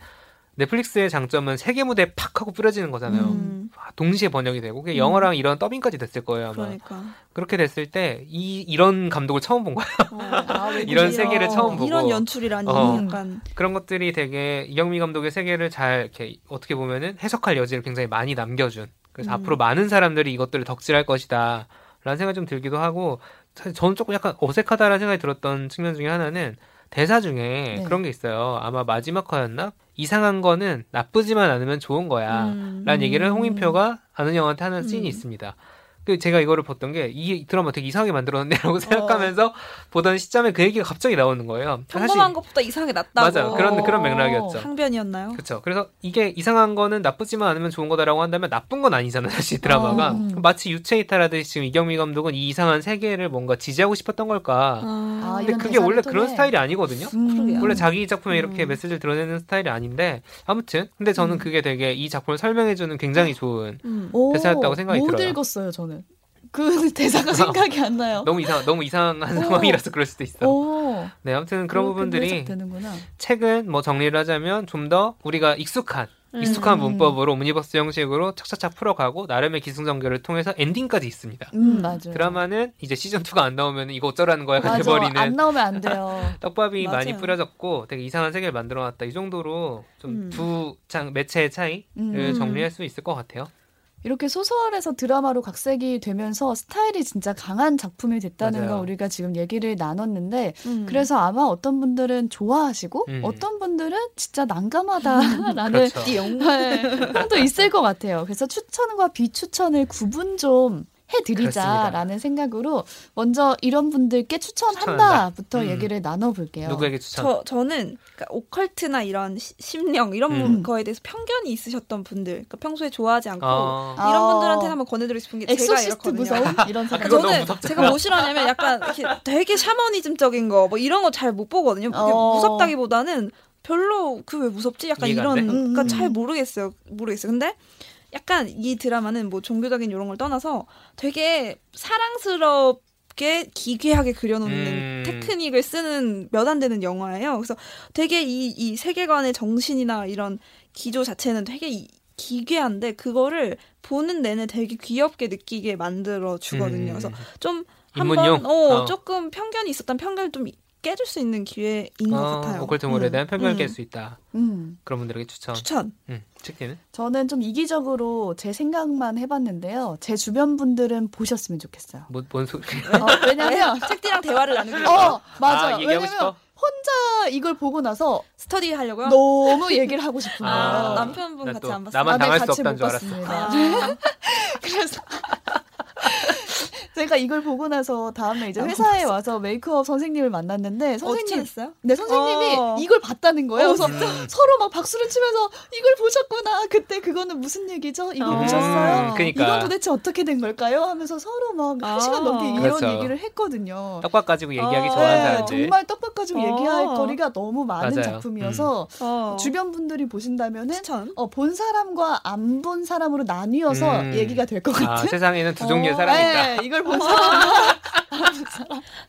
S3: 넷플릭스의 장점은 세계 무대에 팍 하고 뿌려지는 거잖아요.
S2: 음,
S3: 아, 동시에 번역이 되고 그게
S2: 음.
S3: 영어랑 이런 더빙까지 됐을 거예요 아마
S2: 그러니까.
S3: 그렇게 됐을 때 이 이런 감독을 처음 본 거야
S2: 어,
S1: 아.
S3: 이런 세계를 처음 보고.
S2: 이런 연출이라니
S3: 어.
S2: 약간
S3: 그런 것들이 되게 이경미 감독의 세계를 잘 이렇게 어떻게 보면은 해석할 여지를 굉장히 많이 남겨준 그래서
S2: 음.
S3: 앞으로 많은 사람들이 이것들을 덕질할 것이다 라는 생각이 좀 들기도 하고 사실 저는 조금 약간 어색하다라는 생각이 들었던 측면 중에 하나는 대사 중에
S1: 네.
S3: 그런 게 있어요 아마 마지막 화였나 이상한 거는 나쁘지만 않으면 좋은 거야
S2: 음.
S3: 라는 얘기를
S1: 음.
S3: 홍인표가 아는 형한테 하는 씬이
S2: 음.
S3: 있습니다. 그 제가 이거를 봤던 게 이 드라마 되게 이상하게 만들었네라고 생각하면서 보던 시점에 그 얘기가 갑자기 나오는 거예요.
S2: 평범한 것보다 이상하게 낫다고.
S3: 맞아요. 그런
S1: 어.
S3: 그런 맥락이었죠.
S2: 항변이었나요?
S3: 그렇죠. 그래서 이게 이상한 거는 나쁘지만 않으면 좋은 거다라고 한다면 나쁜 건 아니잖아요. 사실 드라마가
S1: 음.
S3: 마치 유체 이탈하듯이 지금 이경미 감독은 이 이상한 세계를 뭔가 지지하고 싶었던 걸까.
S1: 아,
S3: 근데
S1: 이런
S3: 그게 원래. 그런 스타일이 아니거든요.
S1: 음.
S3: 원래 자기 작품에 이렇게
S2: 음.
S3: 메시지를 드러내는 스타일이 아닌데 아무튼 근데 저는
S2: 음.
S3: 그게 되게 이 작품을 설명해주는 굉장히 좋은
S2: 음.
S1: 오,
S3: 대사였다고 생각이
S1: 못
S3: 들어요.
S1: 읽었어요 저는. 그 대사가 생각이 안 나요.
S3: 너무 이상 너무 이상한
S1: 오.
S3: 상황이라서 그럴 수도 있어.
S1: 오,
S3: 네, 아무튼 그런 부분들이. 책은 뭐 정리를 하자면 좀 더 우리가 익숙한 익숙한
S1: 음.
S3: 문법으로 오므니버스 형식으로 착착착 풀어가고 나름의 기승전결을 통해서 엔딩까지 있습니다.
S1: 음 맞아요.
S3: 드라마는 이제 시즌 2가 안 나오면 이거 어쩌라는 거야가
S1: 맞아.
S3: 돼버리는
S1: 안 나오면 안 돼요.
S3: 떡밥이
S2: 맞아요.
S3: 많이 뿌려졌고 되게 이상한 세계를 만들어놨다 이 정도로
S2: 음.
S3: 좀두장 매체의 차이를
S1: 음.
S3: 정리할 수 있을 것 같아요.
S1: 이렇게 소설에서 드라마로 각색이 되면서 스타일이 진짜 강한 작품이 됐다는
S3: 맞아요.
S1: 거 우리가 지금 얘기를 나눴는데
S2: 음.
S1: 그래서 아마 어떤 분들은 좋아하시고
S3: 음.
S1: 어떤 분들은 진짜 난감하다라는
S3: 그렇죠.
S1: 평도 있을 것 같아요. 그래서 추천과 비추천을 구분 좀 해드리자라는 생각으로 먼저 이런 분들께 추천한다부터
S3: 음.
S1: 얘기를 나눠볼게요.
S3: 누구에게 추천?
S2: 저 저는 그러니까 occult나 이런 시- 심령 이런
S3: 음.
S2: 거에 대해서 편견이 있으셨던 분들, 그러니까 평소에 좋아하지 않고
S3: 어,
S1: 아.
S2: 이런 분들한테 한번 권해드리고 싶은 게 제가
S1: 엑소시스트
S2: 이렇거든요.
S1: 무서움 이런
S3: 아,
S1: 사람.
S3: 너무
S2: 저는. 제가 뭐 싫어하냐면 약간 이렇게 되게 샤머니즘적인 거 뭐 이런 거 잘 못 보거든요.
S1: 어.
S2: 무섭다기보다는 별로 그 왜 무섭지? 약간 이런
S3: 돼?
S2: 그러니까
S1: 음.
S2: 잘 모르겠어요. 모르겠어요. 근데 약간 이 드라마는 뭐 종교적인 이런 걸 떠나서 되게 사랑스럽 게 기괴하게 그려놓는
S3: 음.
S2: 테크닉을 쓰는 몇 안 되는 영화예요. 그래서 되게 이, 이 세계관의 정신이나 이런 기조 자체는 되게 이- 기괴한데 그거를 보는 내내 되게 귀엽게 느끼게 만들어 주거든요.
S3: 음.
S2: 그래서 좀? 한번 어,
S3: 어.
S2: 조금 편견이 있었던 편견을 좀 깨줄 수 있는 기회인 것
S3: 어,
S2: 같아요.
S3: 오컬트물에
S2: 음.
S3: 대한 편견을
S2: 음.
S3: 깰수 있다.
S1: 음.
S3: 그런 분들에게 추천.
S2: 추천.
S3: 음, 책디는?
S1: 저는 좀 이기적으로 제 생각만 해봤는데요. 제 주변 분들은 보셨으면 좋겠어요.
S3: 뭐, 뭔 소리?
S1: 어, 왜냐면
S2: 책디랑 대화를 나누기 위해서
S1: 어 맞아.
S3: 아, 얘기하고
S1: 왜냐면
S3: 싶어?
S1: 혼자 이걸 보고 나서
S2: 스터디 하려고요.
S1: 너무 얘기를 하고 싶은 거예요.
S3: 아,
S2: 남편분
S3: 나
S2: 같이 또안 봤어요.
S3: 나만
S1: 아, 네,
S3: 당할 수
S1: 같이
S3: 없다는 못줄 알았어.
S1: 봤습니다.
S2: 아,
S1: 그래서 제가 이걸 보고 나서 다음에 이제
S2: 아,
S1: 회사에 와서 메이크업 선생님을 만났는데 선생님
S2: 했어요?
S1: 네 선생님이
S2: 어.
S1: 이걸 봤다는 거예요. 그래서
S3: 음.
S1: 서로 막 박수를 치면서 이걸 보셨구나. 그때 그거는 무슨 얘기죠? 이거
S2: 음,
S1: 보셨어요?
S3: 그러니까.
S1: 이건 도대체 어떻게 된 걸까요? 하면서 서로 막한
S2: 아.
S1: 시간 넘게 이런
S3: 그렇죠.
S1: 얘기를 했거든요.
S3: 떡밥 가지고 얘기하기
S2: 어,
S3: 좋아하는
S1: 네,
S3: 사람들.
S1: 정말 떡밥 가지고
S2: 어.
S1: 얘기할 거리가 너무 많은
S3: 맞아요.
S1: 작품이어서
S2: 어.
S1: 주변 분들이 보신다면은. 어, 본 사람과 안 본 사람으로 나뉘어서
S3: 음.
S1: 얘기가 될것
S3: 아,
S1: 같은.
S3: 세상에는 두 종류의
S2: 어,
S3: 사람이 있다.
S1: 네, 이걸 본 사람.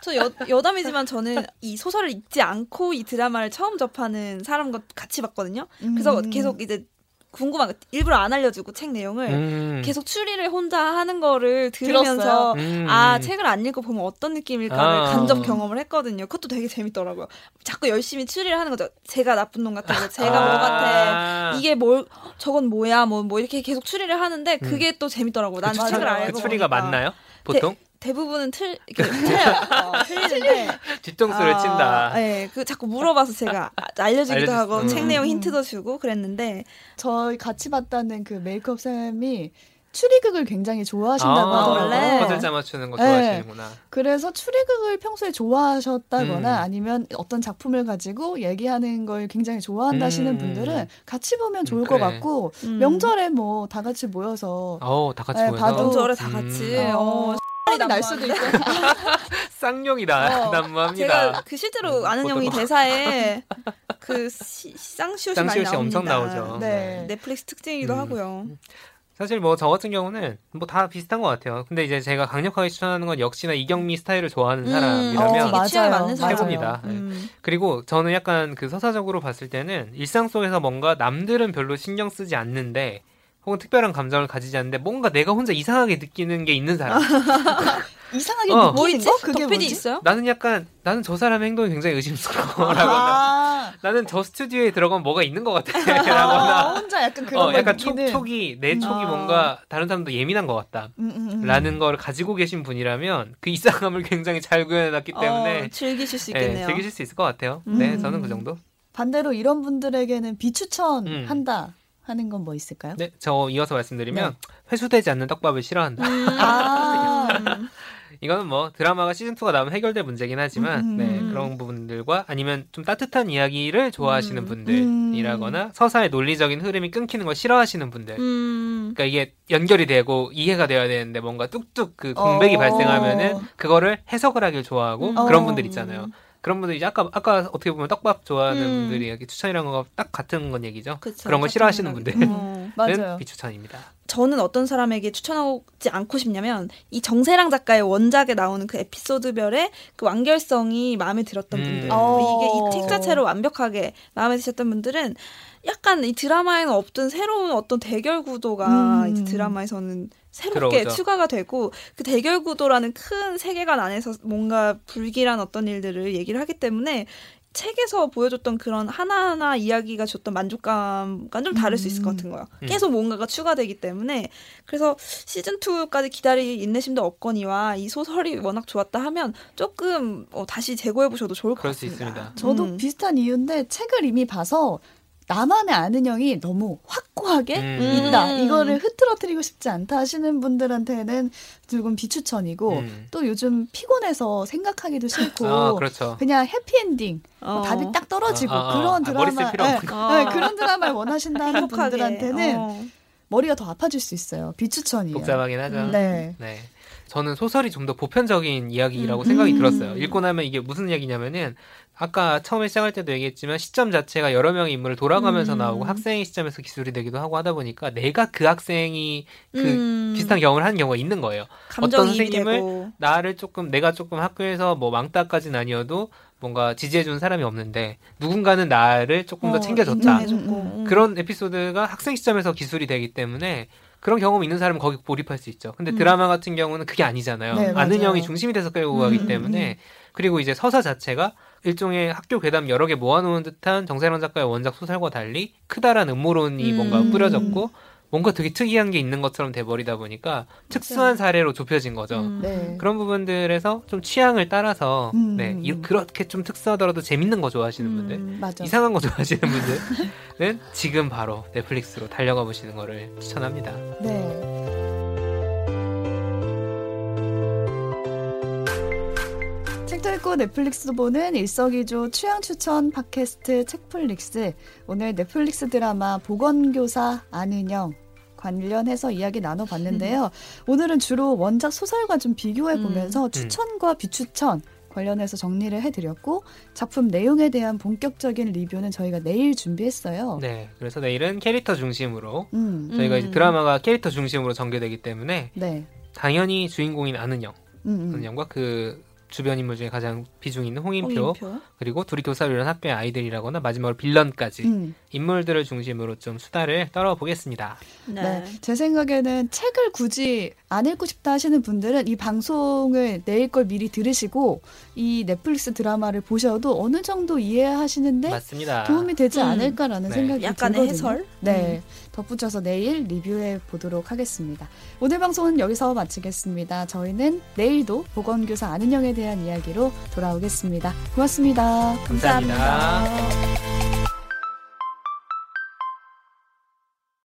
S2: 저 여, 여담이지만 저는 이 소설을 읽지 않고 이 드라마를 처음 접하는 사람과 같이 봤거든요. 그래서
S1: 음.
S2: 계속 이제 궁금한 거 일부러 안 알려주고 책 내용을
S3: 음.
S2: 계속 추리를 혼자 하는 거를 들으면서.
S3: 음.
S2: 아 책을 안 읽고 보면 어떤 느낌일까를
S3: 아.
S2: 간접 경험을 했거든요. 그것도 되게 재밌더라고요. 자꾸 열심히 추리를 하는 거죠. 제가 나쁜 놈 같은 거, 제가 뭐 같아,
S3: 아.
S2: 이게 뭘 저건 뭐야, 뭐뭐 이렇게 계속 추리를 하는데 그게 또 재밌더라고. 난
S3: 그
S2: 책을
S3: 추리-
S2: 알고
S3: 그 추리가
S2: 보니까.
S3: 맞나요? 보통
S2: 대 부분은 틀 이렇게 틀려요. 어, 틀리는데
S3: 뒤통수를
S2: 아,
S3: 친다.
S2: 네, 그 자꾸 물어봐서 제가 아- 알려주기도 하고
S3: 음.
S2: 책 내용
S1: 음.
S2: 힌트도 주고 그랬는데
S1: 저희 같이 봤다는 그 메이크업 쌤이 추리극을 굉장히 좋아하신다고
S3: 아,
S1: 하더라고요.
S2: 원래.
S3: 퍼즐 맞추는 거
S1: 네.
S3: 좋아하시는구나.
S1: 그래서 추리극을 평소에 좋아하셨다거나
S3: 음.
S1: 아니면 어떤 작품을 가지고 얘기하는 걸 굉장히 좋아한다시는
S3: 음.
S1: 분들은 같이 보면 좋을
S3: 음,
S1: 것
S3: 그래.
S1: 같고
S2: 음.
S1: 명절에 뭐 다 같이 모여서
S3: 어우, 다 같이
S1: 네,
S3: 모여서.
S1: 봐도-
S2: 명절에 다 같이
S3: 음.
S2: 어,
S1: 화가 날 수도 있고
S3: 쌍용이다.
S2: 어,
S3: 난무합니다.
S2: 제가 그 실제로 아는
S3: 보통-
S2: 형이 대사에 그 시- 쌍시옷이 많이 나옵니다.
S3: 엄청 나오죠.
S1: 네.
S2: 넷플릭스 특징이기도
S3: 음.
S2: 하고요.
S3: 사실 뭐 저 같은 경우는 뭐 다 비슷한 것 같아요. 근데 이제 제가 강력하게 추천하는 건 역시나 이경미 스타일을 좋아하는
S2: 음,
S3: 사람이라면
S1: 어.
S2: 취향에 맞는 사람.
S3: 최고입니다. 네.
S2: 음.
S3: 그리고 저는 약간 그 서사적으로 봤을 때는 일상 속에서 뭔가 남들은 별로 신경 쓰지 않는데 혹은 특별한 감정을 가지지 않는데 뭔가 내가 혼자 이상하게 느끼는 게 있는 사람.
S1: 이상하게
S3: 어.
S1: 느끼는
S2: 뭐 있지?
S1: 거? 그게 뭐지?
S2: 있어요?
S3: 나는 약간 나는 저 사람의 행동이 굉장히 의심스러워라거나
S1: 아,
S3: 나는 저 스튜디오에 들어가면 뭐가 있는 것 같아.
S1: 아,
S3: 라거나
S1: 혼자 약간 그런
S3: 어,
S1: 걸
S3: 약간 촉,
S1: 느끼는
S3: 촉이 내
S1: 음.
S3: 촉이
S1: 아.
S3: 뭔가 다른 사람도 예민한 것 같다.
S1: 음, 음, 음.
S3: 라는 걸 가지고 계신 분이라면 그 이상함을 굉장히 잘 구현해놨기 때문에
S2: 어, 즐기실 수
S3: 예,
S2: 있겠네요.
S3: 즐기실 수 있을 것 같아요. 네,
S1: 음.
S3: 저는 그 정도.
S1: 반대로 이런 분들에게는
S3: 음.
S1: 비추천한다 하는 건 뭐 있을까요?
S3: 네, 저 이어서 말씀드리면
S1: 네.
S3: 회수되지 않는 떡밥을 싫어한다.
S2: 음.
S1: 아,
S3: 이거는 뭐 드라마가 시즌 2가 나오면 해결될 문제긴 하지만
S1: 음,
S3: 네,
S2: 음.
S3: 그런 부분들과 아니면 좀 따뜻한 이야기를 좋아하시는
S2: 음.
S3: 분들이라거나 서사의 논리적인 흐름이 끊기는 걸 싫어하시는 분들.
S2: 음.
S3: 그러니까 이게 연결이 되고 이해가 돼야 되는데 뭔가 뚝뚝 그 공백이
S1: 어.
S3: 발생하면은 그거를 해석을 하길 좋아하고
S2: 음.
S3: 그런
S1: 어.
S3: 분들 있잖아요. 그런 분들이 이제 아까 아까 어떻게 보면 떡밥 좋아하는
S2: 음.
S3: 분들이 이렇게 추천이란 거가 딱 같은 건 얘기죠.
S2: 그쵸.
S3: 그런 걸 싫어하시는 분들은
S2: 어.
S1: 맞아요.
S3: 비추천입니다.
S2: 저는 어떤 사람에게 추천하지 않고 싶냐면 이 정세랑 작가의 원작에 나오는 그 에피소드별의 그 완결성이 마음에 들었던
S3: 음.
S2: 분들
S1: 어.
S2: 이게 이 책 자체로 완벽하게 마음에 드셨던 분들은 약간 이 드라마에는 없던 새로운 어떤 대결 구도가
S1: 음.
S2: 이제 드라마에서는 새롭게
S3: 들어오죠.
S2: 추가가 되고 그 대결 구도라는 큰 세계관 안에서 뭔가 불길한 어떤 일들을 얘기를 하기 때문에 책에서 보여줬던 그런 하나하나 이야기가 줬던 만족감과 좀 다를 수 있을 것 같은 거예요.
S3: 음.
S2: 계속 뭔가가 추가되기 때문에 그래서 시즌 2까지 기다릴 인내심도 없거니와 이 소설이 워낙 좋았다 하면 조금 어, 다시 재고해 보셔도 좋을 것
S3: 그럴 수
S2: 같습니다.
S3: 있습니다.
S1: 저도
S2: 음.
S1: 비슷한 이유인데 책을 이미 봐서 나만의 아는 형이 너무 확고하게
S3: 음.
S1: 있다.
S2: 음.
S1: 이거를 흐트러뜨리고 싶지 않다 하시는 분들한테는 조금 비추천이고
S3: 음.
S1: 또 요즘 피곤해서 생각하기도 싫고
S3: 아, 그렇죠.
S1: 그냥 해피엔딩
S2: 어.
S1: 뭐 답이 딱 떨어지고
S3: 아, 아, 아.
S1: 그런
S3: 아,
S1: 드라마 네. 네, 그런 드라마를 원하신다는
S2: 행복하게.
S1: 분들한테는
S2: 어.
S1: 머리가 더 아파질 수 있어요. 비추천이에요.
S3: 복잡하긴 하죠.
S2: 음.
S1: 네.
S3: 네. 저는 소설이 좀 더 보편적인 이야기라고
S2: 음.
S3: 생각이
S1: 음.
S3: 들었어요. 읽고 나면 이게 무슨 이야기냐면은 아까 처음에 시작할 때도 얘기했지만 시점 자체가 여러 명의 인물을 돌아가면서
S2: 음.
S3: 나오고 학생의 시점에서 기술이 되기도 하고 하다 보니까 내가 그 학생이 그
S2: 음.
S3: 비슷한 경험을 하는 경우가 있는 거예요.
S2: 감정이입이
S3: 선생님을
S2: 되고.
S3: 나를 조금 내가 조금 학교에서 뭐 왕따까지는 아니어도 뭔가 지지해준 사람이 없는데 누군가는 나를 조금 더
S2: 어,
S3: 챙겨줬다.
S1: 음,
S2: 음.
S3: 그런 에피소드가 학생 시점에서 기술이 되기 때문에 그런 경험 있는 사람은 거기 몰입할 수 있죠. 근데
S2: 음.
S3: 드라마 같은 경우는 그게 아니잖아요.
S1: 네,
S3: 아는. 형이 중심이 돼서 끌고
S2: 음,
S3: 가기
S2: 음,
S3: 때문에 그리고 이제 서사 자체가 일종의 학교 괴담 여러 개 모아놓은 듯한 정세랑 작가의 원작 소설과 달리 크다란 음모론이
S2: 음.
S3: 뭔가 뿌려졌고 뭔가 되게 특이한 게 있는 것처럼 돼버리다 보니까 특수한 사례로 좁혀진 거죠.
S2: 음.
S1: 네.
S3: 그런 부분들에서 좀 취향을 따라서
S1: 음.
S3: 네 이- 그렇게 좀 특수하더라도 재밌는 거 좋아하시는 분들
S2: 음.
S3: 이상한 거 좋아하시는 분들은 지금 바로 넷플릭스로 달려가 보시는 거를 추천합니다.
S1: 네. 책도 읽고 넷플릭스도 보는 일석이조 취향 추천 팟캐스트 책플릭스. 오늘 넷플릭스 드라마 보건교사 안은영 관련해서 이야기 나눠봤는데요. 오늘은 주로 원작 소설과 좀 비교해 보면서 추천과 비추천 관련해서 정리를 해드렸고 작품 내용에 대한 본격적인 리뷰는 저희가 내일 준비했어요.
S3: 네, 그래서 내일은 캐릭터 중심으로
S1: 음,
S3: 저희가
S2: 음.
S3: 이제 드라마가 캐릭터 중심으로 전개되기 때문에
S1: 네.
S3: 당연히 주인공인 아는영,
S1: 음, 음.
S3: 아는영과 그 주변 인물 중에 가장 비중 있는 홍인표,
S2: 홍인표.
S3: 그리고 둘이 교사를 이룬 학교의 아이들이라거나 마지막으로 빌런까지
S1: 음.
S3: 인물들을 중심으로 좀 수다를 떨어보겠습니다.
S2: 네.
S1: 네. 제 생각에는 책을 굳이 안 읽고 싶다 하시는 분들은 이 방송을 내일 걸 미리 들으시고 이 넷플릭스 드라마를 보셔도 어느 정도 이해하시는데
S3: 맞습니다.
S1: 도움이 되지
S2: 음.
S1: 않을까라는
S3: 네.
S1: 생각이
S2: 약간의
S1: 들거든요.
S2: 해설?
S1: 네. 덧붙여서 내일 리뷰해 보도록 하겠습니다. 오늘 방송은 여기서 마치겠습니다. 저희는 내일도 보건교사 안은영에 대한 이야기로 돌아오겠습니다. 고맙습니다.
S3: 감사합니다.
S2: 감사합니다.